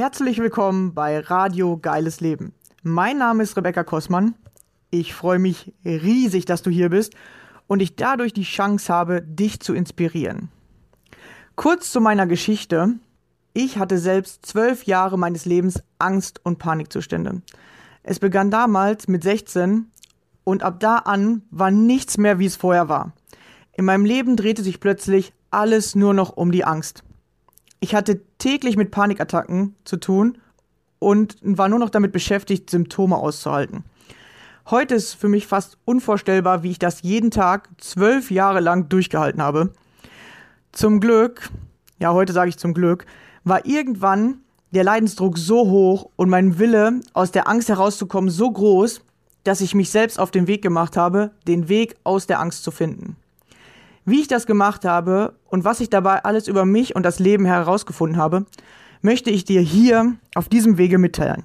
Herzlich willkommen bei Radio Geiles Leben. Mein Name ist Rebecca Kossmann. Ich freue mich riesig, dass du hier bist und ich dadurch die Chance habe, dich zu inspirieren. Kurz zu meiner Geschichte. Ich hatte selbst zwölf Jahre meines Lebens Angst- und Panikzustände. Es begann damals mit 16 und ab da an war nichts mehr, wie es vorher war. In meinem Leben drehte sich plötzlich alles nur noch um die Angst. Ich hatte täglich mit Panikattacken zu tun und war nur noch damit beschäftigt, Symptome auszuhalten. Heute ist für mich fast unvorstellbar, wie ich das jeden Tag zwölf Jahre lang durchgehalten habe. Zum Glück, ja, heute sage ich zum Glück, war irgendwann der Leidensdruck so hoch und mein Wille, aus der Angst herauszukommen, so groß, dass ich mich selbst auf den Weg gemacht habe, den Weg aus der Angst zu finden. Wie ich das gemacht habe und was ich dabei alles über mich und das Leben herausgefunden habe, möchte ich dir hier auf diesem Wege mitteilen.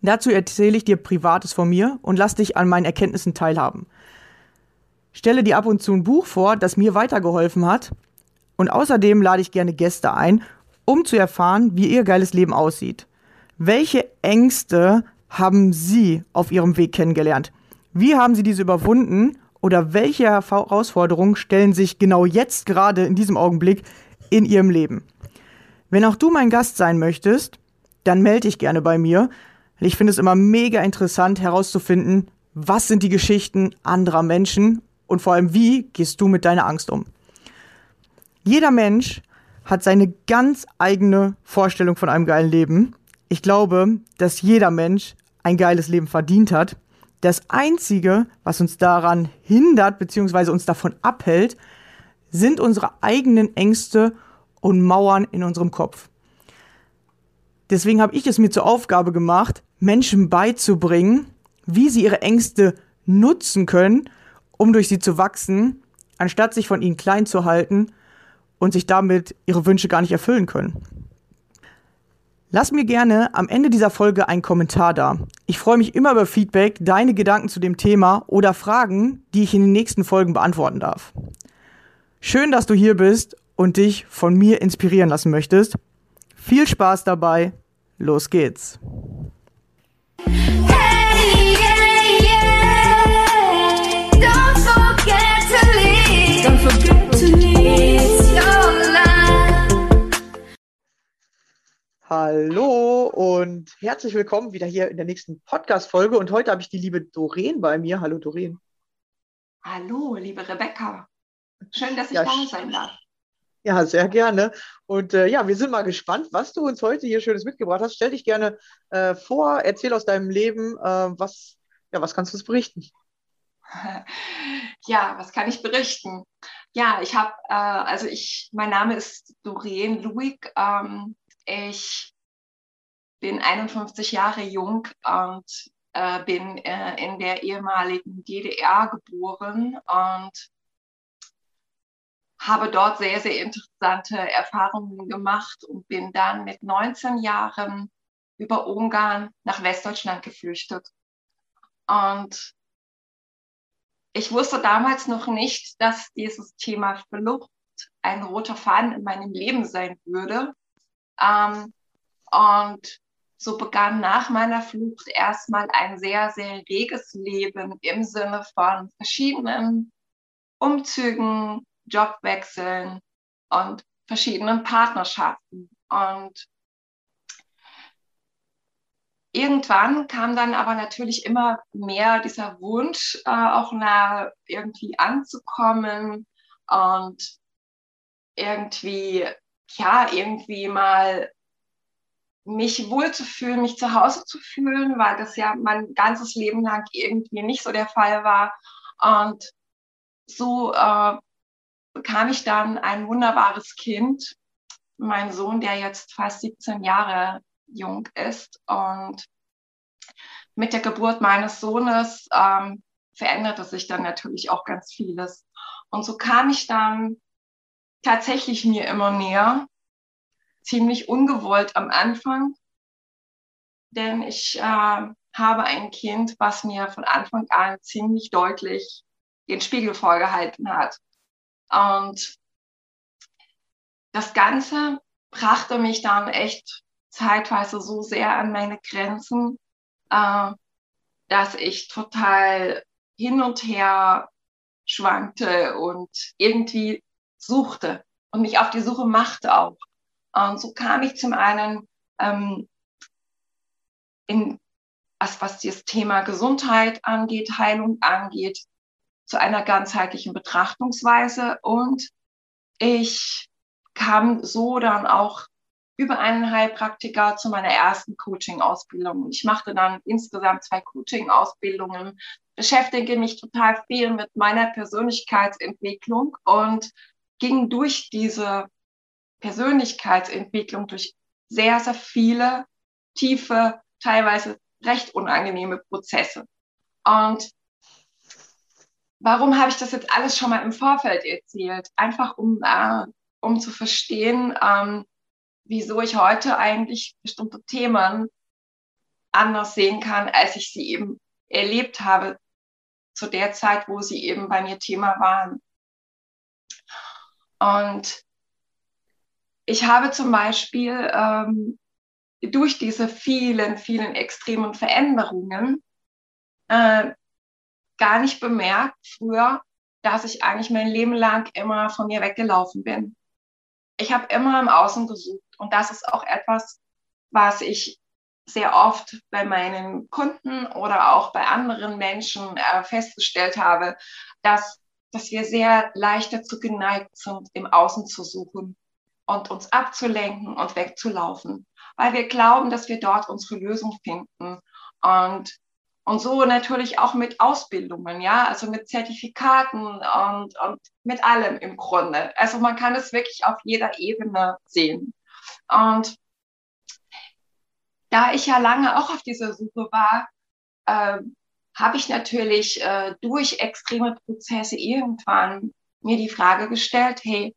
Dazu erzähle ich dir Privates von mir und lass dich an meinen Erkenntnissen teilhaben. Stelle dir ab und zu ein Buch vor, das mir weitergeholfen hat. Und außerdem lade ich gerne Gäste ein, um zu erfahren, wie ihr geiles Leben aussieht. Welche Ängste haben Sie auf Ihrem Weg kennengelernt? Wie haben Sie diese überwunden? Oder welche Herausforderungen stellen sich genau jetzt gerade in diesem Augenblick in Ihrem Leben? Wenn auch du mein Gast sein möchtest, dann melde dich gerne bei mir. Ich finde es immer mega interessant herauszufinden, was sind die Geschichten anderer Menschen und vor allem, wie gehst du mit deiner Angst um? Jeder Mensch hat seine ganz eigene Vorstellung von einem geilen Leben. Ich glaube, dass jeder Mensch ein geiles Leben verdient hat. Das Einzige, was uns daran hindert bzw. uns davon abhält, sind unsere eigenen Ängste und Mauern in unserem Kopf. Deswegen habe ich es mir zur Aufgabe gemacht, Menschen beizubringen, wie sie ihre Ängste nutzen können, um durch sie zu wachsen, anstatt sich von ihnen klein zu halten und sich damit ihre Wünsche gar nicht erfüllen können. Lass mir gerne am Ende dieser Folge einen Kommentar da. Ich freue mich immer über Feedback, deine Gedanken zu dem Thema oder Fragen, die ich in den nächsten Folgen beantworten darf. Schön, dass du hier bist und dich von mir inspirieren lassen möchtest. Viel Spaß dabei. Los geht's. Hallo und herzlich willkommen wieder hier in der nächsten Podcast-Folge. Und heute habe ich die liebe Doreen bei mir. Hallo Doreen. Hallo, liebe Rebecca. Schön, dass ich ja, da sein darf. Ja, sehr gerne. Und äh, ja, wir sind mal gespannt, was du uns heute hier Schönes mitgebracht hast. Stell dich gerne äh, vor, erzähl aus deinem Leben, äh, was, ja, was kannst du uns berichten? Ja, was kann ich berichten? Ja, ich habe, äh, also ich, mein Name ist Doreen Luig. Ähm, ich bin 51 Jahre jung und äh, bin äh, in der ehemaligen DDR geboren und habe dort sehr, sehr interessante Erfahrungen gemacht und bin dann mit 19 Jahren über Ungarn nach Westdeutschland geflüchtet. Und ich wusste damals noch nicht, dass dieses Thema Flucht ein roter Faden in meinem Leben sein würde. Ähm, und so begann nach meiner Flucht erstmal ein sehr, sehr reges Leben im Sinne von verschiedenen Umzügen, Jobwechseln und verschiedenen Partnerschaften. Und irgendwann kam dann aber natürlich immer mehr dieser Wunsch, äh, auch nah irgendwie anzukommen und irgendwie, ja, irgendwie mal mich wohlzufühlen, mich zu Hause zu fühlen, weil das ja mein ganzes Leben lang irgendwie nicht so der Fall war. Und so äh, bekam ich dann ein wunderbares Kind, mein Sohn, der jetzt fast 17 Jahre jung ist. Und mit der Geburt meines Sohnes ähm, veränderte sich dann natürlich auch ganz vieles. Und so kam ich dann tatsächlich mir immer näher, ziemlich ungewollt am Anfang, denn ich äh, habe ein Kind, was mir von Anfang an ziemlich deutlich den Spiegel vorgehalten hat. Und das Ganze brachte mich dann echt zeitweise so sehr an meine Grenzen, äh, dass ich total hin und her schwankte und irgendwie suchte und mich auf die Suche machte auch. Und so kam ich zum einen ähm, in, was, was das Thema Gesundheit angeht, Heilung angeht, zu einer ganzheitlichen Betrachtungsweise und ich kam so dann auch über einen Heilpraktiker zu meiner ersten Coaching-Ausbildung. Ich machte dann insgesamt zwei Coaching-Ausbildungen, beschäftige mich total viel mit meiner Persönlichkeitsentwicklung und ging durch diese Persönlichkeitsentwicklung durch sehr, sehr viele tiefe, teilweise recht unangenehme Prozesse. Und warum habe ich das jetzt alles schon mal im Vorfeld erzählt? Einfach um, äh, um zu verstehen, ähm, wieso ich heute eigentlich bestimmte Themen anders sehen kann, als ich sie eben erlebt habe zu der Zeit, wo sie eben bei mir Thema waren. Und ich habe zum Beispiel ähm, durch diese vielen, vielen extremen Veränderungen äh, gar nicht bemerkt früher, dass ich eigentlich mein Leben lang immer von mir weggelaufen bin. Ich habe immer im Außen gesucht und das ist auch etwas, was ich sehr oft bei meinen Kunden oder auch bei anderen Menschen äh, festgestellt habe, dass, dass wir sehr leicht dazu geneigt sind, im Außen zu suchen und uns abzulenken und wegzulaufen, weil wir glauben, dass wir dort unsere Lösung finden. Und und so natürlich auch mit Ausbildungen, ja, also mit Zertifikaten und, und mit allem im Grunde. Also man kann es wirklich auf jeder Ebene sehen. Und da ich ja lange auch auf dieser Suche war, äh, habe ich natürlich äh, durch extreme Prozesse irgendwann mir die Frage gestellt, hey,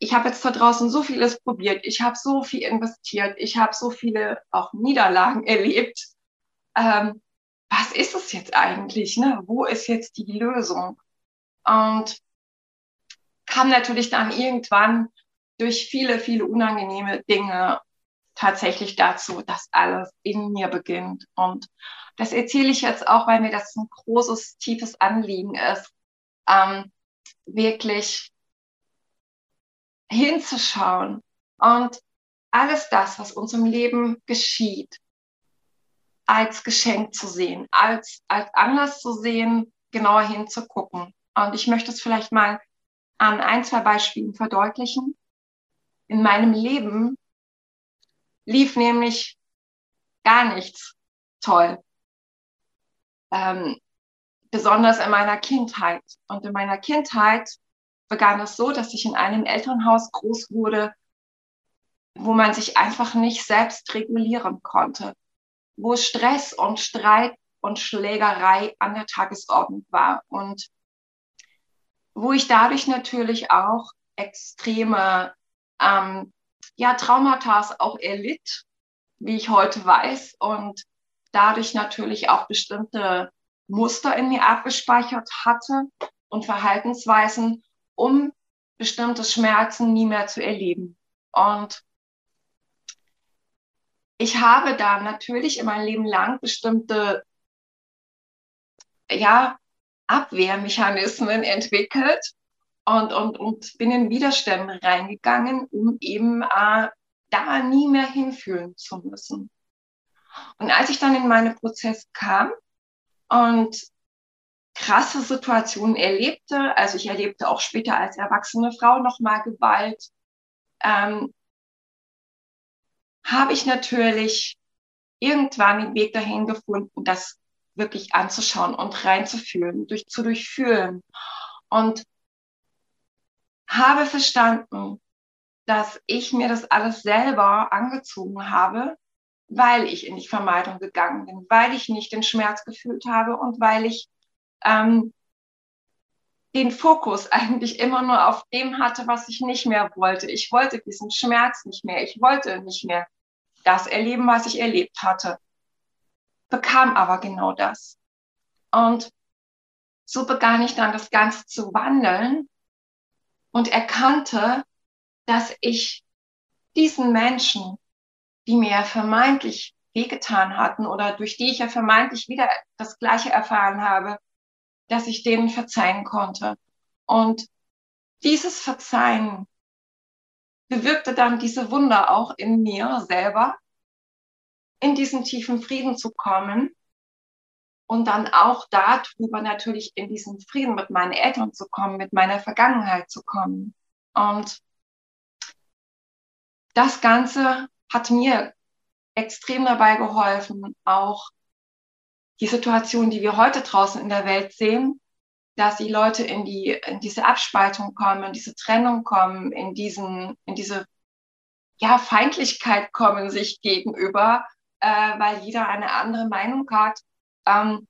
ich habe jetzt da draußen so vieles probiert, ich habe so viel investiert, ich habe so viele auch Niederlagen erlebt ähm, was ist es jetzt eigentlich? Ne? Wo ist jetzt die Lösung? Und kam natürlich dann irgendwann durch viele, viele unangenehme Dinge tatsächlich dazu, dass alles in mir beginnt. Und das erzähle ich jetzt auch, weil mir das ein großes, tiefes Anliegen ist, ähm, wirklich hinzuschauen und alles das, was uns im Leben geschieht, als Geschenk zu sehen, als, als Anlass zu sehen, genauer hinzugucken. Und ich möchte es vielleicht mal an ein, zwei Beispielen verdeutlichen. In meinem Leben lief nämlich gar nichts toll. Ähm, besonders in meiner Kindheit. Und in meiner Kindheit begann es so, dass ich in einem Elternhaus groß wurde, wo man sich einfach nicht selbst regulieren konnte wo Stress und Streit und Schlägerei an der Tagesordnung war und wo ich dadurch natürlich auch extreme ähm, ja, Traumata auch erlitt, wie ich heute weiß, und dadurch natürlich auch bestimmte Muster in mir abgespeichert hatte und Verhaltensweisen, um bestimmte Schmerzen nie mehr zu erleben. Und ich habe da natürlich in meinem Leben lang bestimmte ja, Abwehrmechanismen entwickelt und, und, und bin in Widerstände reingegangen, um eben äh, da nie mehr hinfühlen zu müssen. Und als ich dann in meinen Prozess kam und krasse Situationen erlebte, also ich erlebte auch später als erwachsene Frau nochmal Gewalt, ähm, habe ich natürlich irgendwann den Weg dahin gefunden, das wirklich anzuschauen und reinzufühlen, durch, zu durchfühlen. Und habe verstanden, dass ich mir das alles selber angezogen habe, weil ich in die Vermeidung gegangen bin, weil ich nicht den Schmerz gefühlt habe und weil ich ähm, den Fokus eigentlich immer nur auf dem hatte, was ich nicht mehr wollte. Ich wollte diesen Schmerz nicht mehr. Ich wollte nicht mehr das erleben, was ich erlebt hatte. Bekam aber genau das. Und so begann ich dann das Ganze zu wandeln und erkannte, dass ich diesen Menschen, die mir vermeintlich wehgetan hatten oder durch die ich ja vermeintlich wieder das Gleiche erfahren habe, dass ich denen verzeihen konnte. Und dieses Verzeihen bewirkte dann diese Wunder auch in mir selber, in diesen tiefen Frieden zu kommen und dann auch darüber natürlich in diesen Frieden mit meinen Eltern zu kommen, mit meiner Vergangenheit zu kommen. Und das Ganze hat mir extrem dabei geholfen, auch die Situation, die wir heute draußen in der Welt sehen, dass die Leute in, die, in diese Abspaltung kommen, in diese Trennung kommen, in, diesen, in diese ja, Feindlichkeit kommen sich gegenüber, äh, weil jeder eine andere Meinung hat, ähm,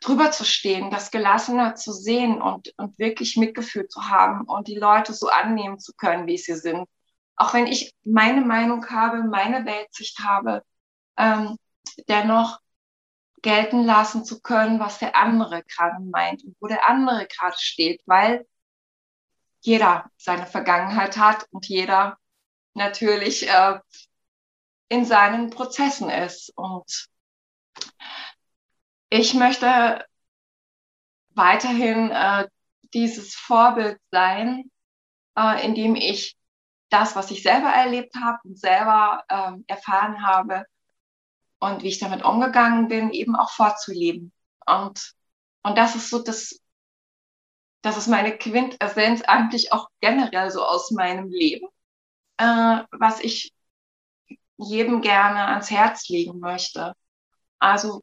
drüber zu stehen, das gelassener zu sehen und, und wirklich Mitgefühl zu haben und die Leute so annehmen zu können, wie sie sind. Auch wenn ich meine Meinung habe, meine Weltsicht habe, ähm, dennoch gelten lassen zu können, was der andere gerade meint und wo der andere gerade steht, weil jeder seine Vergangenheit hat und jeder natürlich äh, in seinen Prozessen ist. Und ich möchte weiterhin äh, dieses Vorbild sein, äh, indem ich das, was ich selber erlebt habe und selber äh, erfahren habe und wie ich damit umgegangen bin, eben auch vorzuleben. Und, und das ist so das, das ist meine Quintessenz eigentlich auch generell so aus meinem Leben, äh, was ich jedem gerne ans Herz legen möchte. Also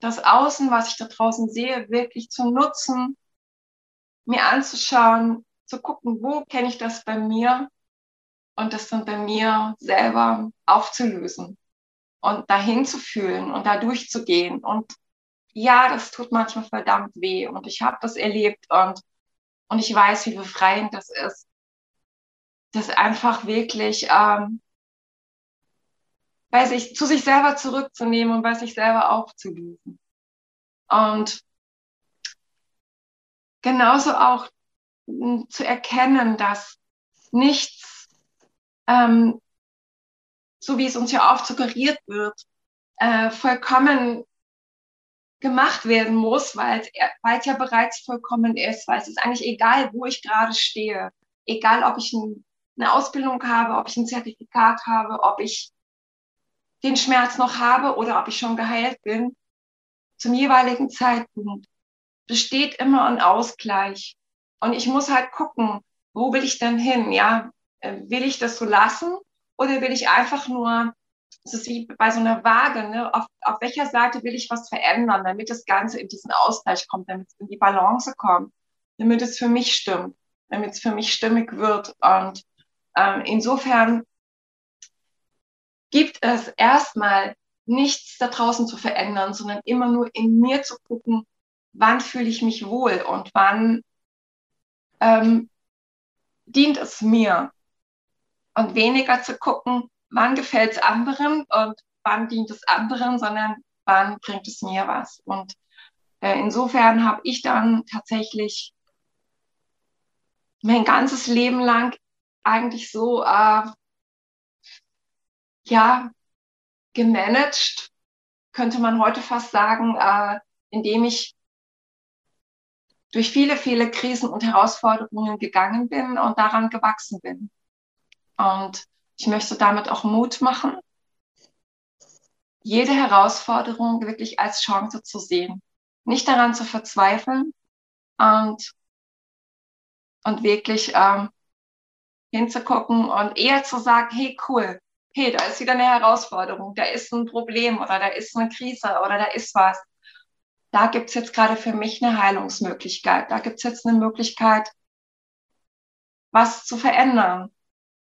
das Außen, was ich da draußen sehe, wirklich zu nutzen, mir anzuschauen, zu gucken, wo kenne ich das bei mir und das dann bei mir selber aufzulösen und dahin zu fühlen und da durchzugehen. Und ja, das tut manchmal verdammt weh und ich habe das erlebt und, und ich weiß, wie befreiend das ist, das einfach wirklich ähm, bei sich, zu sich selber zurückzunehmen und bei sich selber aufzulösen. Und genauso auch zu erkennen, dass nichts, ähm, so wie es uns ja oft suggeriert wird, äh, vollkommen gemacht werden muss, weil es, weil es ja bereits vollkommen ist, weil es ist eigentlich egal, wo ich gerade stehe, egal ob ich ein, eine Ausbildung habe, ob ich ein Zertifikat habe, ob ich den Schmerz noch habe oder ob ich schon geheilt bin, zum jeweiligen Zeitpunkt besteht immer ein Ausgleich. Und ich muss halt gucken, wo will ich denn hin? Ja, äh, will ich das so lassen oder will ich einfach nur, es ist wie bei so einer Waage, ne? auf, auf welcher Seite will ich was verändern, damit das Ganze in diesen Ausgleich kommt, damit es in die Balance kommt, damit es für mich stimmt, damit es für mich stimmig wird. Und ähm, insofern gibt es erstmal nichts da draußen zu verändern, sondern immer nur in mir zu gucken, wann fühle ich mich wohl und wann ähm, dient es mir. Und weniger zu gucken, wann gefällt es anderen und wann dient es anderen, sondern wann bringt es mir was. Und äh, insofern habe ich dann tatsächlich mein ganzes Leben lang eigentlich so äh, ja, gemanagt, könnte man heute fast sagen, äh, indem ich durch viele, viele Krisen und Herausforderungen gegangen bin und daran gewachsen bin. Und ich möchte damit auch Mut machen, jede Herausforderung wirklich als Chance zu sehen, nicht daran zu verzweifeln und, und wirklich ähm, hinzugucken und eher zu sagen, hey cool, hey, da ist wieder eine Herausforderung, da ist ein Problem oder da ist eine Krise oder da ist was. Da gibt es jetzt gerade für mich eine Heilungsmöglichkeit. Da gibt es jetzt eine Möglichkeit, was zu verändern,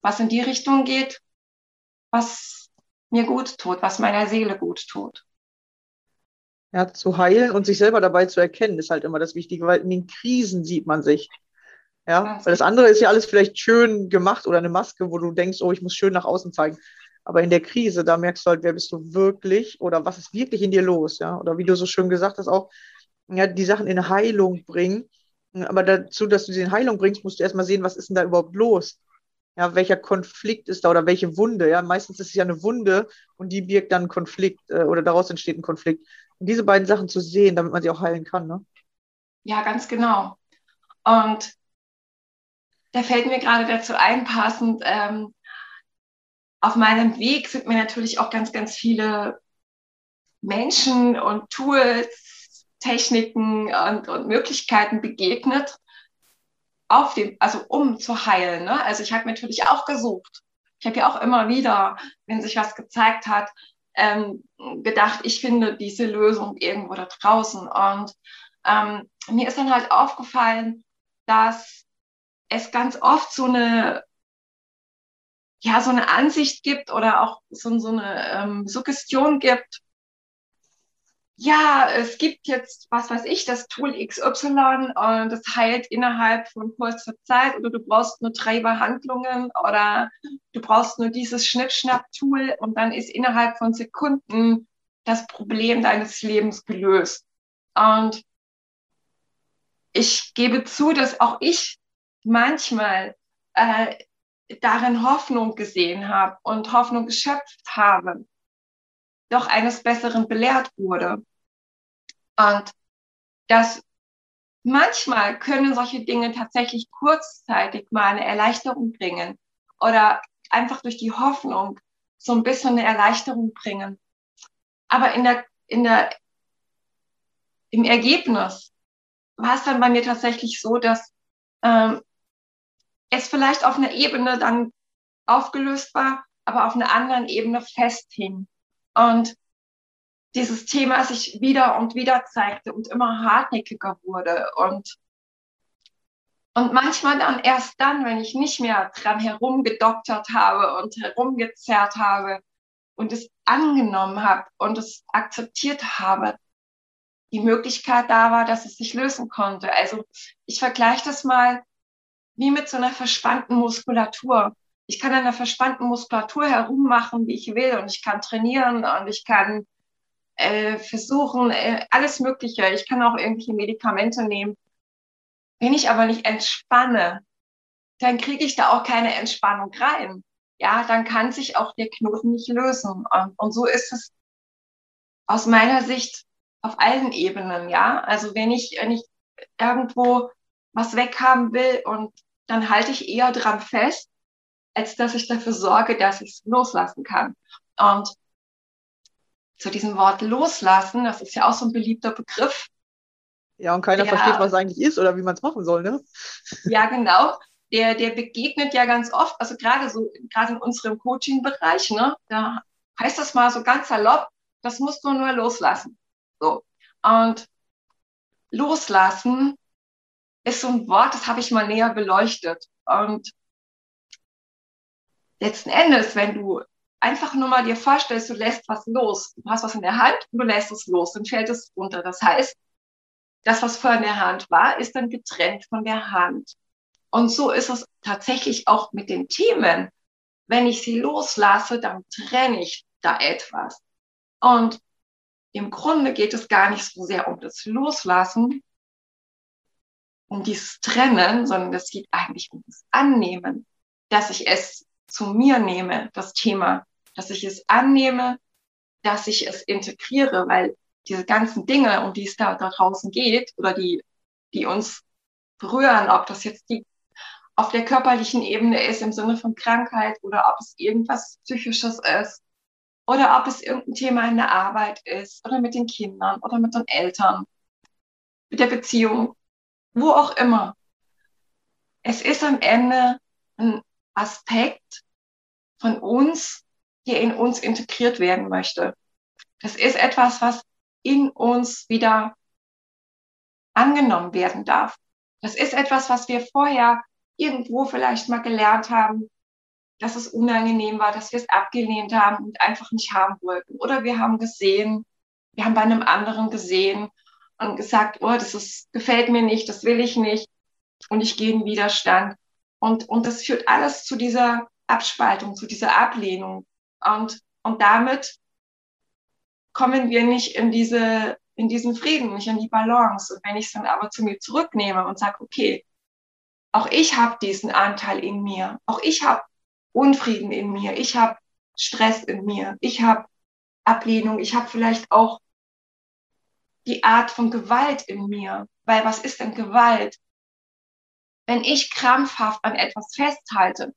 was in die Richtung geht, was mir gut tut, was meiner Seele gut tut. Ja, zu heilen und sich selber dabei zu erkennen, ist halt immer das Wichtige, weil in den Krisen sieht man sich. Ja, weil das andere ist ja alles vielleicht schön gemacht oder eine Maske, wo du denkst, oh, ich muss schön nach außen zeigen. Aber in der Krise, da merkst du halt, wer bist du wirklich oder was ist wirklich in dir los, ja? Oder wie du so schön gesagt hast, auch ja, die Sachen in Heilung bringen. Aber dazu, dass du sie in Heilung bringst, musst du erstmal sehen, was ist denn da überhaupt los. ja, welcher Konflikt ist da oder welche Wunde. Ja, meistens ist es ja eine Wunde und die birgt dann einen Konflikt äh, oder daraus entsteht ein Konflikt. Und diese beiden Sachen zu sehen, damit man sie auch heilen kann, ne? Ja, ganz genau. Und da fällt mir gerade dazu ein, passend, ähm, auf meinem Weg sind mir natürlich auch ganz, ganz viele Menschen und Tools, Techniken und, und Möglichkeiten begegnet, auf dem, also um zu heilen. Ne? Also ich habe natürlich auch gesucht. Ich habe ja auch immer wieder, wenn sich was gezeigt hat, ähm, gedacht, ich finde diese Lösung irgendwo da draußen. Und ähm, mir ist dann halt aufgefallen, dass es ganz oft so eine ja so eine Ansicht gibt oder auch so, so eine ähm, Suggestion gibt, ja, es gibt jetzt, was weiß ich, das Tool XY und das heilt innerhalb von kurzer Zeit oder du brauchst nur drei Behandlungen oder du brauchst nur dieses Schnippschnapp-Tool und dann ist innerhalb von Sekunden das Problem deines Lebens gelöst. Und ich gebe zu, dass auch ich manchmal äh, darin Hoffnung gesehen habe und Hoffnung geschöpft habe doch eines Besseren belehrt wurde. Und dass manchmal können solche Dinge tatsächlich kurzzeitig mal eine Erleichterung bringen oder einfach durch die Hoffnung so ein bisschen eine Erleichterung bringen. Aber in der, in der, im Ergebnis war es dann bei mir tatsächlich so, dass ähm, es vielleicht auf einer Ebene dann aufgelöst war, aber auf einer anderen Ebene festhing. Und dieses Thema sich wieder und wieder zeigte und immer hartnäckiger wurde und und manchmal dann erst dann, wenn ich nicht mehr dran herumgedoktert habe und herumgezerrt habe und es angenommen habe und es akzeptiert habe, die Möglichkeit da war, dass es sich lösen konnte. Also ich vergleiche das mal wie mit so einer verspannten Muskulatur ich kann an der verspannten Muskulatur herummachen, wie ich will, und ich kann trainieren und ich kann äh, versuchen, äh, alles Mögliche. Ich kann auch irgendwelche Medikamente nehmen. Wenn ich aber nicht entspanne, dann kriege ich da auch keine Entspannung rein. Ja, dann kann sich auch der Knoten nicht lösen. Und, und so ist es aus meiner Sicht auf allen Ebenen. Ja, also wenn ich, wenn ich irgendwo was weghaben will und dann halte ich eher dran fest, als dass ich dafür sorge, dass ich es loslassen kann. Und zu diesem Wort loslassen, das ist ja auch so ein beliebter Begriff. Ja, und keiner der, versteht, was es eigentlich ist oder wie man es machen soll, ne? Ja, genau. Der, der begegnet ja ganz oft, also gerade so, gerade in unserem Coaching-Bereich, ne, da heißt das mal so ganz salopp, das musst du nur loslassen. So. Und loslassen ist so ein Wort, das habe ich mal näher beleuchtet. Und letzten Endes, wenn du einfach nur mal dir vorstellst, du lässt was los, du hast was in der Hand und du lässt es los, dann fällt es runter. Das heißt, das, was vorher in der Hand war, ist dann getrennt von der Hand. Und so ist es tatsächlich auch mit den Themen. Wenn ich sie loslasse, dann trenne ich da etwas. Und im Grunde geht es gar nicht so sehr um das Loslassen, um dieses Trennen, sondern es geht eigentlich um das Annehmen, dass ich es zu mir nehme, das Thema, dass ich es annehme, dass ich es integriere, weil diese ganzen Dinge, um die es da, da draußen geht oder die, die uns berühren, ob das jetzt die auf der körperlichen Ebene ist im Sinne von Krankheit oder ob es irgendwas Psychisches ist oder ob es irgendein Thema in der Arbeit ist oder mit den Kindern oder mit den Eltern, mit der Beziehung, wo auch immer. Es ist am Ende ein Aspekt von uns, der in uns integriert werden möchte. Das ist etwas, was in uns wieder angenommen werden darf. Das ist etwas, was wir vorher irgendwo vielleicht mal gelernt haben, dass es unangenehm war, dass wir es abgelehnt haben und einfach nicht haben wollten. Oder wir haben gesehen, wir haben bei einem anderen gesehen und gesagt, oh, das ist, gefällt mir nicht, das will ich nicht und ich gehe in Widerstand. Und, und das führt alles zu dieser Abspaltung, zu dieser Ablehnung. Und, und damit kommen wir nicht in diese, in diesen Frieden, nicht in die Balance. Und wenn ich es dann aber zu mir zurücknehme und sage, okay, auch ich habe diesen Anteil in mir. Auch ich habe Unfrieden in mir. Ich habe Stress in mir. Ich habe Ablehnung. Ich habe vielleicht auch die Art von Gewalt in mir. Weil was ist denn Gewalt? Wenn ich krampfhaft an etwas festhalte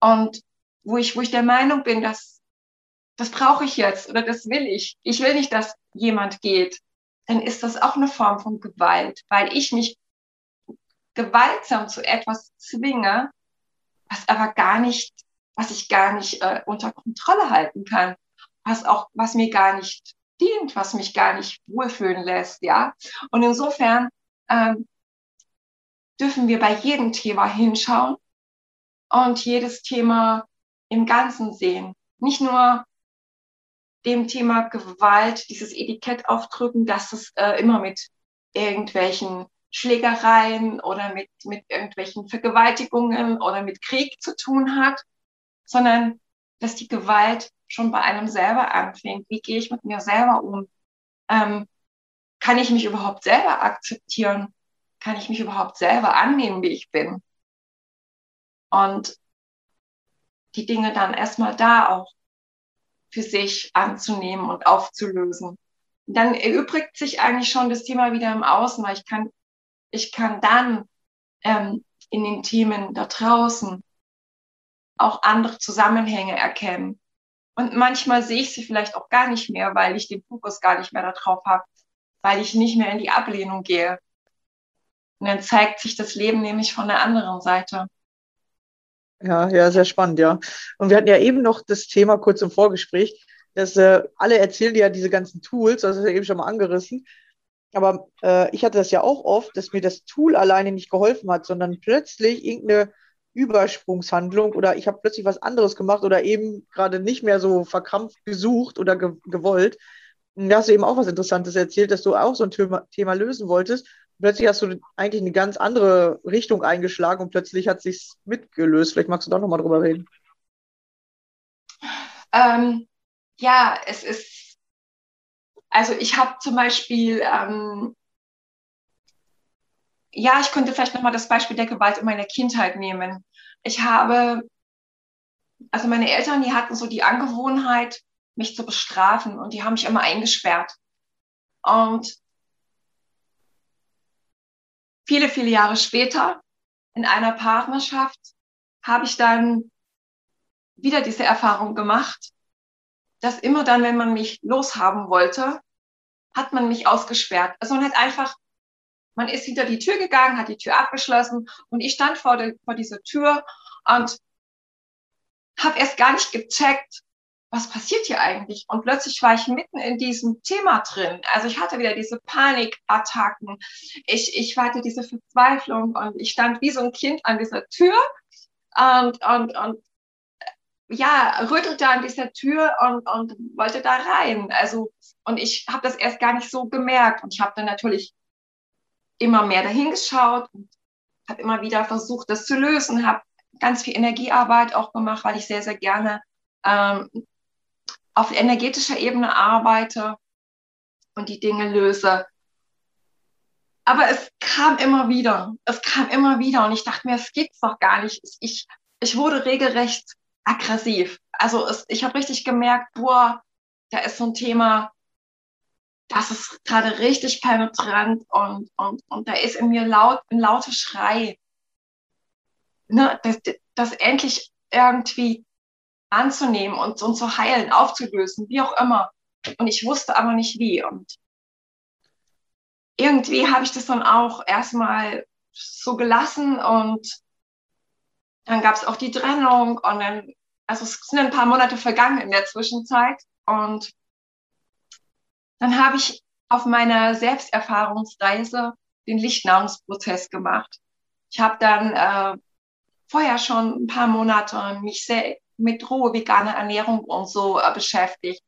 und wo ich, wo ich der Meinung bin, dass das brauche ich jetzt oder das will ich. Ich will nicht, dass jemand geht. Dann ist das auch eine Form von Gewalt, weil ich mich gewaltsam zu etwas zwinge, was aber gar nicht, was ich gar nicht äh, unter Kontrolle halten kann, was auch, was mir gar nicht dient, was mich gar nicht wohlfühlen lässt, ja. Und insofern ähm, dürfen wir bei jedem Thema hinschauen und jedes Thema im Ganzen sehen. Nicht nur dem Thema Gewalt, dieses Etikett aufdrücken, dass es äh, immer mit irgendwelchen Schlägereien oder mit, mit irgendwelchen Vergewaltigungen oder mit Krieg zu tun hat, sondern dass die Gewalt schon bei einem selber anfängt. Wie gehe ich mit mir selber um? Ähm, kann ich mich überhaupt selber akzeptieren? Kann ich mich überhaupt selber annehmen, wie ich bin? Und die Dinge dann erstmal da auch für sich anzunehmen und aufzulösen. dann erübrigt sich eigentlich schon das Thema wieder im Außen, weil ich kann, ich kann dann ähm, in den Themen da draußen auch andere Zusammenhänge erkennen. Und manchmal sehe ich sie vielleicht auch gar nicht mehr, weil ich den Fokus gar nicht mehr darauf habe, weil ich nicht mehr in die Ablehnung gehe. Und dann zeigt sich das Leben nämlich von der anderen Seite. Ja, ja, sehr spannend, ja. Und wir hatten ja eben noch das Thema kurz im Vorgespräch, dass äh, alle erzählen ja diese ganzen Tools, das ist ja eben schon mal angerissen. Aber äh, ich hatte das ja auch oft, dass mir das Tool alleine nicht geholfen hat, sondern plötzlich irgendeine Übersprungshandlung oder ich habe plötzlich was anderes gemacht oder eben gerade nicht mehr so verkrampft gesucht oder ge gewollt. Da hast du eben auch was Interessantes erzählt, dass du auch so ein Thema, Thema lösen wolltest plötzlich hast du eigentlich eine ganz andere Richtung eingeschlagen und plötzlich hat sich mitgelöst. Vielleicht magst du da nochmal drüber reden. Ähm, ja, es ist, also ich habe zum Beispiel, ähm, ja, ich könnte vielleicht nochmal das Beispiel der Gewalt in meiner Kindheit nehmen. Ich habe, also meine Eltern, die hatten so die Angewohnheit, mich zu bestrafen und die haben mich immer eingesperrt. Und viele, viele Jahre später in einer Partnerschaft habe ich dann wieder diese Erfahrung gemacht, dass immer dann, wenn man mich loshaben wollte, hat man mich ausgesperrt. Also man hat einfach, man ist hinter die Tür gegangen, hat die Tür abgeschlossen und ich stand vor, der, vor dieser Tür und habe erst gar nicht gecheckt, was passiert hier eigentlich? Und plötzlich war ich mitten in diesem Thema drin. Also ich hatte wieder diese Panikattacken. Ich, ich hatte diese Verzweiflung und ich stand wie so ein Kind an dieser Tür und, und, und ja, rüttelte an dieser Tür und, und wollte da rein. Also, und ich habe das erst gar nicht so gemerkt. Und ich habe dann natürlich immer mehr dahingeschaut und habe immer wieder versucht, das zu lösen, habe ganz viel Energiearbeit auch gemacht, weil ich sehr, sehr gerne ähm, auf energetischer Ebene arbeite und die Dinge löse. Aber es kam immer wieder, es kam immer wieder und ich dachte mir, es gibt's doch gar nicht. Ich, ich wurde regelrecht aggressiv. Also es, ich habe richtig gemerkt, boah, da ist so ein Thema, das ist gerade richtig penetrant und, und, und da ist in mir laut, ein lauter Schrei, ne, dass, dass endlich irgendwie anzunehmen und, und zu heilen, aufzulösen, wie auch immer. Und ich wusste aber nicht wie. Und irgendwie habe ich das dann auch erstmal so gelassen und dann gab es auch die Trennung und dann, also es sind ein paar Monate vergangen in der Zwischenzeit und dann habe ich auf meiner Selbsterfahrungsreise den Lichtnahrungsprozess gemacht. Ich habe dann äh, vorher schon ein paar Monate mich sehr mit rohe veganer Ernährung und so äh, beschäftigt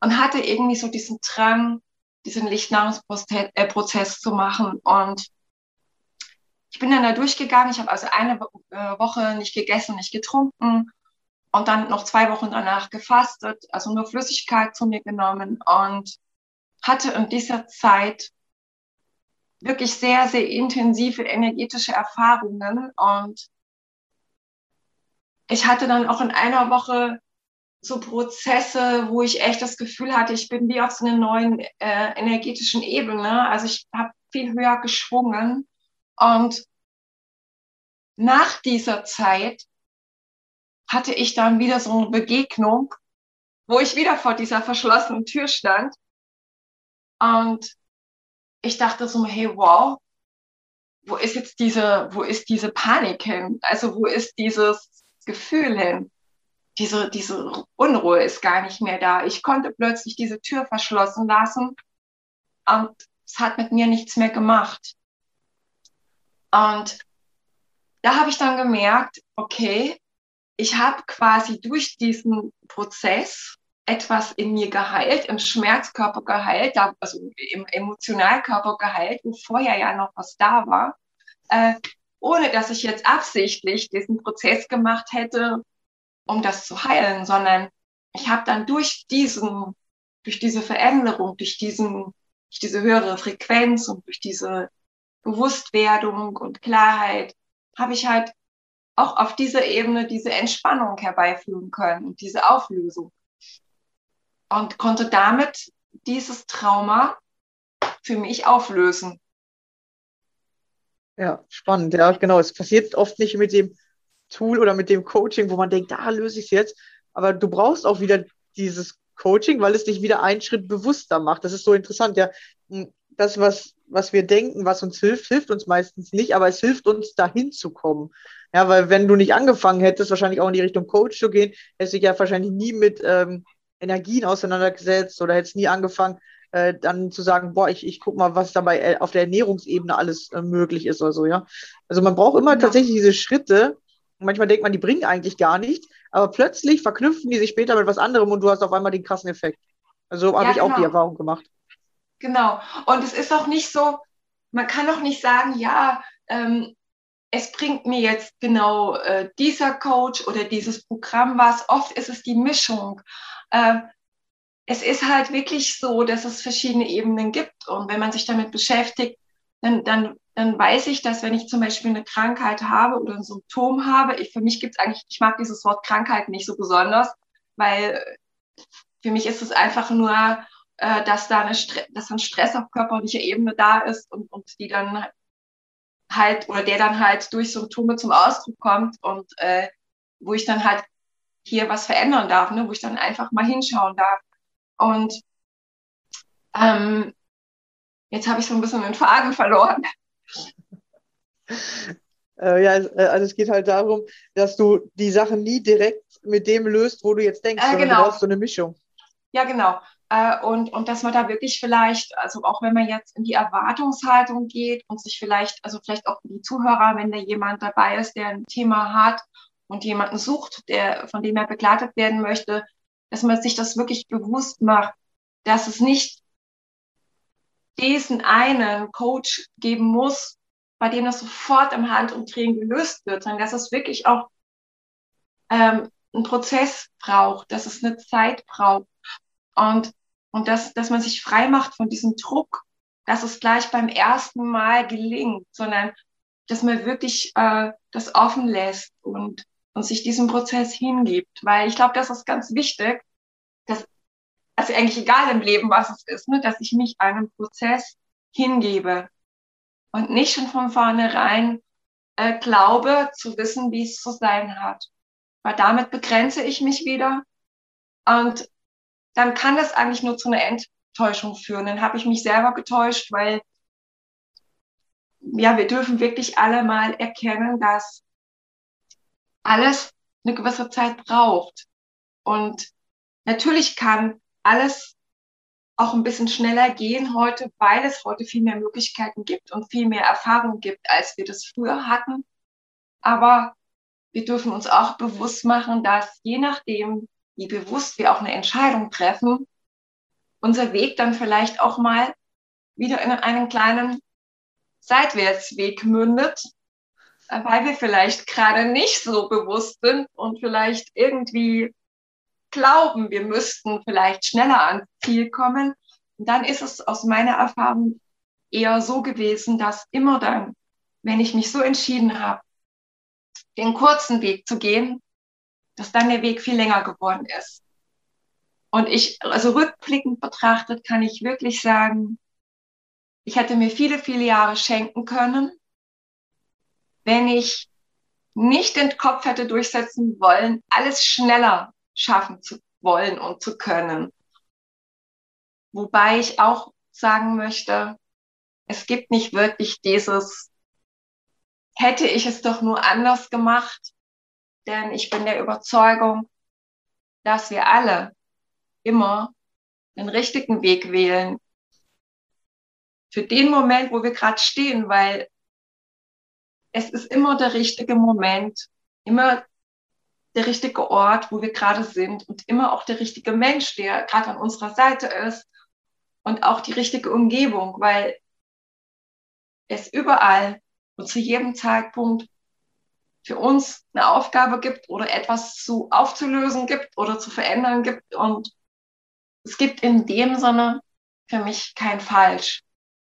und hatte irgendwie so diesen Drang, diesen Lichtnahrungsprozess äh, zu machen. Und ich bin dann da durchgegangen. Ich habe also eine äh, Woche nicht gegessen, nicht getrunken und dann noch zwei Wochen danach gefastet, also nur Flüssigkeit zu mir genommen und hatte in dieser Zeit wirklich sehr, sehr intensive energetische Erfahrungen und ich hatte dann auch in einer Woche so Prozesse, wo ich echt das Gefühl hatte, ich bin wie auf so einer neuen äh, energetischen Ebene. Also ich habe viel höher geschwungen. Und nach dieser Zeit hatte ich dann wieder so eine Begegnung, wo ich wieder vor dieser verschlossenen Tür stand. Und ich dachte so, hey, wow, wo ist jetzt diese, wo ist diese Panik hin? Also wo ist dieses Gefühl hin? diese, diese Unruhe ist gar nicht mehr da. Ich konnte plötzlich diese Tür verschlossen lassen und es hat mit mir nichts mehr gemacht. Und da habe ich dann gemerkt, okay, ich habe quasi durch diesen Prozess etwas in mir geheilt, im Schmerzkörper geheilt, also im Emotionalkörper geheilt, wo vorher ja noch was da war, äh, ohne dass ich jetzt absichtlich diesen Prozess gemacht hätte, um das zu heilen, sondern ich habe dann durch diesen, durch diese Veränderung, durch diesen, durch diese höhere Frequenz und durch diese Bewusstwerdung und Klarheit, habe ich halt auch auf dieser Ebene diese Entspannung herbeiführen können und diese Auflösung. Und konnte damit dieses Trauma für mich auflösen. Ja, spannend. Ja, genau. Es passiert oft nicht mit dem Tool oder mit dem Coaching, wo man denkt, da löse ich es jetzt. Aber du brauchst auch wieder dieses Coaching, weil es dich wieder einen Schritt bewusster macht. Das ist so interessant. Ja, hm, das, was, was wir denken, was uns hilft, hilft uns meistens nicht, aber es hilft uns, dahin zu kommen. Ja, weil wenn du nicht angefangen hättest, wahrscheinlich auch in die Richtung Coach zu gehen, hättest du dich ja wahrscheinlich nie mit ähm, Energien auseinandergesetzt oder hättest nie angefangen, äh, dann zu sagen, boah, ich, ich guck mal, was dabei äh, auf der Ernährungsebene alles äh, möglich ist oder so, ja. Also man braucht immer ja. tatsächlich diese Schritte, manchmal denkt man, die bringen eigentlich gar nichts, aber plötzlich verknüpfen die sich später mit was anderem und du hast auf einmal den krassen Effekt. Also habe ja, ich auch die genau. Erfahrung gemacht. Genau. Und es ist auch nicht so, man kann auch nicht sagen, ja, ähm, es bringt mir jetzt genau äh, dieser Coach oder dieses Programm was. Oft ist es die Mischung. Äh, es ist halt wirklich so, dass es verschiedene Ebenen gibt. Und wenn man sich damit beschäftigt, dann, dann dann weiß ich, dass wenn ich zum Beispiel eine Krankheit habe oder ein Symptom habe, ich, für mich gibt es eigentlich, ich mag dieses Wort Krankheit nicht so besonders, weil für mich ist es einfach nur, äh, dass da eine dass ein Stress auf körperlicher Ebene da ist und, und die dann halt, oder der dann halt durch Symptome zum Ausdruck kommt und äh, wo ich dann halt hier was verändern darf, ne? wo ich dann einfach mal hinschauen darf. Und ähm, jetzt habe ich so ein bisschen den Faden verloren. Äh, ja, äh, also es geht halt darum, dass du die Sachen nie direkt mit dem löst, wo du jetzt denkst, äh, genau. du brauchst so eine Mischung. Ja, genau. Äh, und, und dass man da wirklich vielleicht, also auch wenn man jetzt in die Erwartungshaltung geht und sich vielleicht, also vielleicht auch die Zuhörer, wenn da jemand dabei ist, der ein Thema hat und jemanden sucht, der, von dem er begleitet werden möchte, dass man sich das wirklich bewusst macht, dass es nicht diesen einen Coach geben muss, bei dem das sofort im Handumdrehen gelöst wird, sondern dass es wirklich auch ähm, einen Prozess braucht, dass es eine Zeit braucht und, und dass, dass man sich frei macht von diesem Druck, dass es gleich beim ersten Mal gelingt, sondern dass man wirklich äh, das offen lässt und, und sich diesem Prozess hingibt. Weil ich glaube, das ist ganz wichtig, dass, also eigentlich egal im Leben, was es ist, ne, dass ich mich einem Prozess hingebe und nicht schon von vornherein äh, glaube zu wissen, wie es zu sein hat. Weil damit begrenze ich mich wieder und dann kann das eigentlich nur zu einer Enttäuschung führen. Dann habe ich mich selber getäuscht, weil ja, wir dürfen wirklich alle mal erkennen, dass alles eine gewisse Zeit braucht. Und natürlich kann alles auch ein bisschen schneller gehen heute, weil es heute viel mehr Möglichkeiten gibt und viel mehr Erfahrung gibt, als wir das früher hatten. Aber wir dürfen uns auch bewusst machen, dass je nachdem, wie bewusst wir auch eine Entscheidung treffen, unser Weg dann vielleicht auch mal wieder in einen kleinen Seitwärtsweg mündet, weil wir vielleicht gerade nicht so bewusst sind und vielleicht irgendwie glauben, wir müssten vielleicht schneller ans Ziel kommen, dann ist es aus meiner Erfahrung eher so gewesen, dass immer dann, wenn ich mich so entschieden habe, den kurzen Weg zu gehen, dass dann der Weg viel länger geworden ist. Und ich, also rückblickend betrachtet, kann ich wirklich sagen, ich hätte mir viele, viele Jahre schenken können, wenn ich nicht den Kopf hätte durchsetzen wollen, alles schneller schaffen zu wollen und zu können. Wobei ich auch sagen möchte, es gibt nicht wirklich dieses, hätte ich es doch nur anders gemacht, denn ich bin der Überzeugung, dass wir alle immer den richtigen Weg wählen. Für den Moment, wo wir gerade stehen, weil es ist immer der richtige Moment, immer der richtige Ort, wo wir gerade sind und immer auch der richtige Mensch, der gerade an unserer Seite ist und auch die richtige Umgebung, weil es überall und zu jedem Zeitpunkt für uns eine Aufgabe gibt oder etwas zu aufzulösen gibt oder zu verändern gibt. Und es gibt in dem Sinne für mich kein Falsch,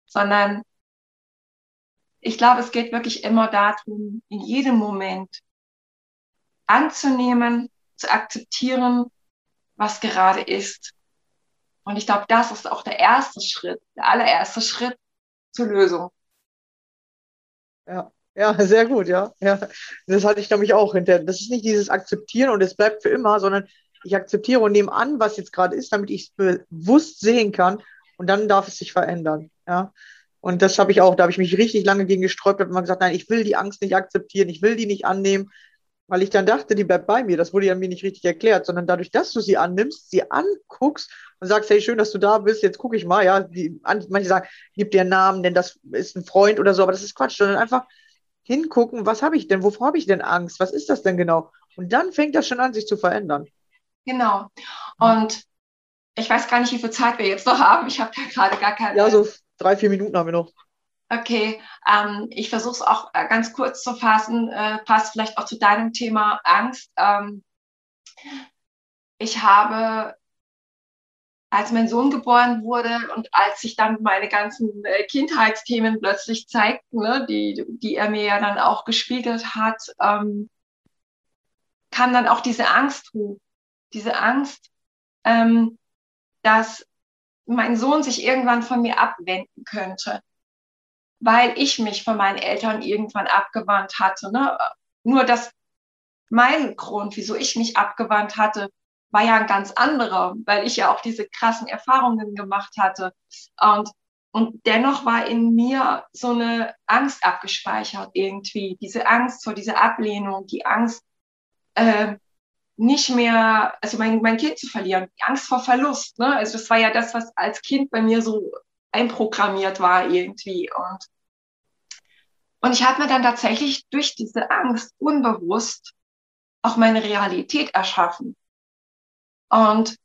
sondern ich glaube, es geht wirklich immer darum, in jedem Moment anzunehmen, zu akzeptieren, was gerade ist. Und ich glaube, das ist auch der erste Schritt, der allererste Schritt zur Lösung. Ja, ja, sehr gut, ja. ja. Das hatte ich nämlich auch hinter. Das ist nicht dieses Akzeptieren und es bleibt für immer, sondern ich akzeptiere und nehme an, was jetzt gerade ist, damit ich es bewusst sehen kann und dann darf es sich verändern. Ja. Und das habe ich auch, da habe ich mich richtig lange gegen gesträubt, habe immer gesagt, nein, ich will die Angst nicht akzeptieren, ich will die nicht annehmen, weil ich dann dachte, die bleibt bei mir. Das wurde ja mir nicht richtig erklärt, sondern dadurch, dass du sie annimmst, sie anguckst und sagst, hey, schön, dass du da bist, jetzt gucke ich mal, ja. Die, manche sagen, gib dir einen Namen, denn das ist ein Freund oder so, aber das ist Quatsch, sondern einfach hingucken, was habe ich denn, wovor habe ich denn Angst, was ist das denn genau? Und dann fängt das schon an, sich zu verändern. Genau. Und ich weiß gar nicht, wie viel Zeit wir jetzt noch haben. Ich habe da gerade gar keine. Ja, so drei, vier Minuten haben wir noch. Okay, ähm, ich versuche es auch äh, ganz kurz zu fassen, äh, passt vielleicht auch zu deinem Thema Angst. Ähm, ich habe, als mein Sohn geboren wurde und als sich dann meine ganzen äh, Kindheitsthemen plötzlich zeigten, ne, die, die er mir ja dann auch gespiegelt hat, ähm, kam dann auch diese Angst hoch diese Angst, ähm, dass mein Sohn sich irgendwann von mir abwenden könnte, weil ich mich von meinen Eltern irgendwann abgewandt hatte. Ne? Nur dass mein Grund, wieso ich mich abgewandt hatte, war ja ein ganz anderer, weil ich ja auch diese krassen Erfahrungen gemacht hatte. Und, und dennoch war in mir so eine Angst abgespeichert irgendwie. Diese Angst vor dieser Ablehnung, die Angst, äh, nicht mehr, also mein, mein Kind zu verlieren, die Angst vor Verlust. Ne? Also das war ja das, was als Kind bei mir so einprogrammiert war irgendwie. Und, und ich habe mir dann tatsächlich durch diese Angst unbewusst auch meine Realität erschaffen. Und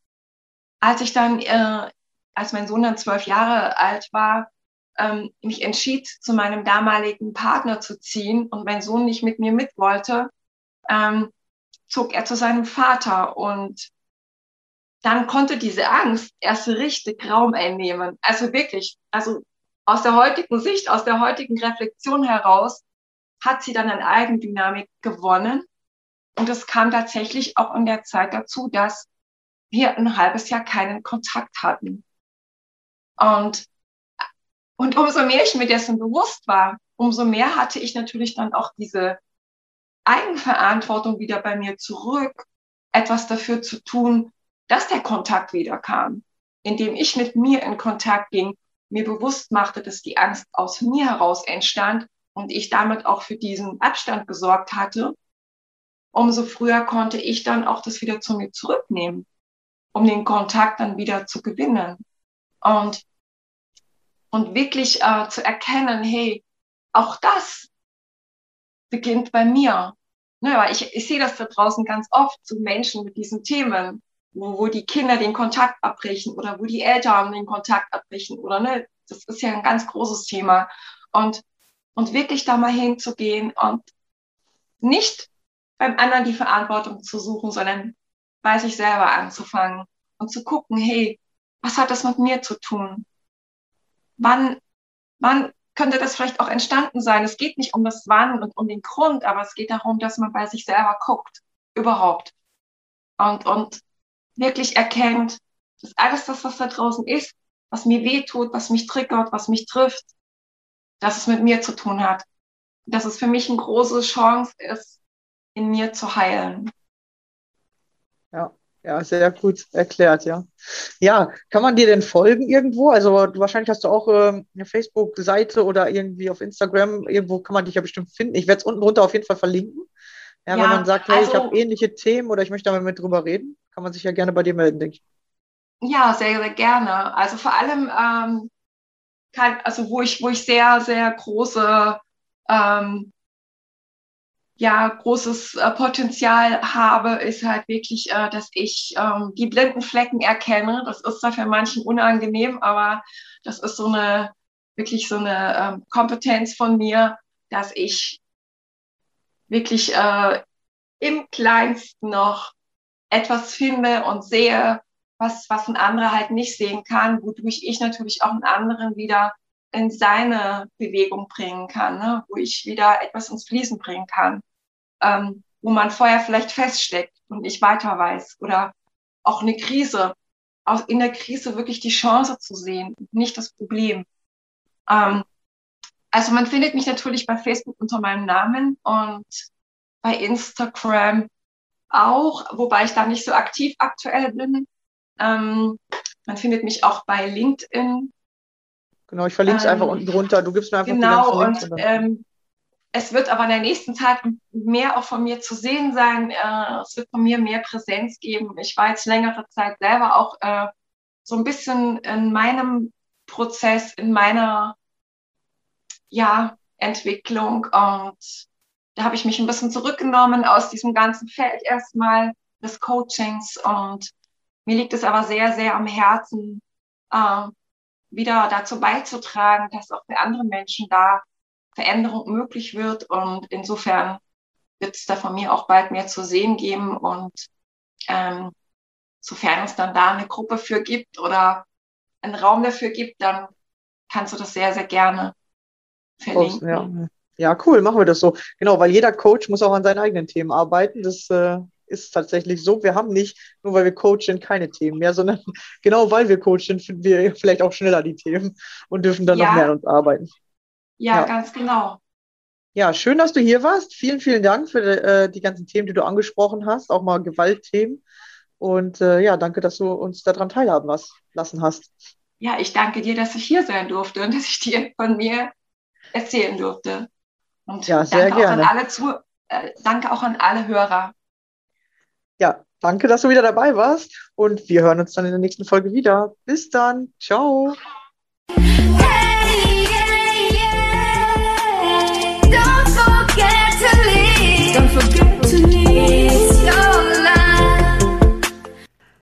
als ich dann, äh, als mein Sohn dann zwölf Jahre alt war, ähm, mich entschied, zu meinem damaligen Partner zu ziehen und mein Sohn nicht mit mir mit wollte, ähm, zog er zu seinem Vater und dann konnte diese Angst erst richtig Raum einnehmen. Also wirklich, also aus der heutigen Sicht, aus der heutigen Reflexion heraus, hat sie dann an Eigendynamik gewonnen. Und es kam tatsächlich auch in der Zeit dazu, dass wir ein halbes Jahr keinen Kontakt hatten. Und, und umso mehr ich mir dessen bewusst war, umso mehr hatte ich natürlich dann auch diese Eigenverantwortung wieder bei mir zurück, etwas dafür zu tun, dass der Kontakt wieder kam, indem ich mit mir in Kontakt ging, mir bewusst machte, dass die Angst aus mir heraus entstand und ich damit auch für diesen Abstand gesorgt hatte, umso früher konnte ich dann auch das wieder zu mir zurücknehmen, um den Kontakt dann wieder zu gewinnen. Und, und wirklich äh, zu erkennen, hey, auch das beginnt bei mir. Naja, ne, ich, ich sehe das da draußen ganz oft zu Menschen mit diesen Themen, wo, wo die Kinder den Kontakt abbrechen oder wo die Eltern den Kontakt abbrechen oder ne, das ist ja ein ganz großes Thema. Und, und wirklich da mal hinzugehen und nicht beim anderen die Verantwortung zu suchen, sondern bei sich selber anzufangen und zu gucken, hey, was hat das mit mir zu tun? Wann wann könnte das vielleicht auch entstanden sein? Es geht nicht um das Wann und um den Grund, aber es geht darum, dass man bei sich selber guckt, überhaupt. Und, und wirklich erkennt, dass alles das, was da draußen ist, was mir wehtut, was mich triggert, was mich trifft, dass es mit mir zu tun hat. Dass es für mich eine große Chance ist, in mir zu heilen. Ja, sehr gut erklärt, ja. Ja, kann man dir denn folgen irgendwo? Also wahrscheinlich hast du auch äh, eine Facebook-Seite oder irgendwie auf Instagram, irgendwo kann man dich ja bestimmt finden. Ich werde es unten drunter auf jeden Fall verlinken. Ja, ja wenn man sagt, hey, also, ich habe ähnliche Themen oder ich möchte damit mit drüber reden, kann man sich ja gerne bei dir melden, denke ich. Ja, sehr, sehr gerne. Also vor allem, ähm, kann, also wo ich, wo ich sehr, sehr große ähm, ja großes äh, Potenzial habe, ist halt wirklich, äh, dass ich ähm, die blinden Flecken erkenne. Das ist zwar für manchen unangenehm, aber das ist so eine wirklich so eine ähm, Kompetenz von mir, dass ich wirklich äh, im Kleinsten noch etwas finde und sehe, was, was ein anderer halt nicht sehen kann, wodurch ich natürlich auch einen anderen wieder in seine Bewegung bringen kann, ne? wo ich wieder etwas ins Fließen bringen kann ähm, wo man vorher vielleicht feststeckt und nicht weiter weiß oder auch eine Krise, auch in der Krise wirklich die Chance zu sehen, nicht das Problem. Ähm, also man findet mich natürlich bei Facebook unter meinem Namen und bei Instagram auch, wobei ich da nicht so aktiv aktuell bin. Ähm, man findet mich auch bei LinkedIn. Genau, ich verlinke es ähm, einfach unten drunter. Du gibst mir einfach genau, die ganzen Links. und ähm, es wird aber in der nächsten Zeit mehr auch von mir zu sehen sein. Äh, es wird von mir mehr Präsenz geben. Ich war jetzt längere Zeit selber auch äh, so ein bisschen in meinem Prozess, in meiner ja, Entwicklung und da habe ich mich ein bisschen zurückgenommen aus diesem ganzen Feld erstmal des Coachings und mir liegt es aber sehr, sehr am Herzen, äh, wieder dazu beizutragen, dass auch für andere Menschen da Veränderung möglich wird. Und insofern wird es da von mir auch bald mehr zu sehen geben. Und ähm, sofern es dann da eine Gruppe für gibt oder einen Raum dafür gibt, dann kannst du das sehr, sehr gerne verlinken. Ja. ja, cool, machen wir das so. Genau, weil jeder Coach muss auch an seinen eigenen Themen arbeiten. Das äh, ist tatsächlich so. Wir haben nicht, nur weil wir coachen, keine Themen mehr, sondern genau weil wir coachen, finden wir vielleicht auch schneller die Themen und dürfen dann ja. noch mehr an uns arbeiten. Ja, ja, ganz genau. Ja, schön, dass du hier warst. Vielen, vielen Dank für äh, die ganzen Themen, die du angesprochen hast, auch mal Gewaltthemen. Und äh, ja, danke, dass du uns daran teilhaben was, lassen hast. Ja, ich danke dir, dass ich hier sein durfte und dass ich dir von mir erzählen durfte. Und ja, sehr danke gerne. Auch an alle zu, äh, danke auch an alle Hörer. Ja, danke, dass du wieder dabei warst. Und wir hören uns dann in der nächsten Folge wieder. Bis dann. Ciao. I'm so good.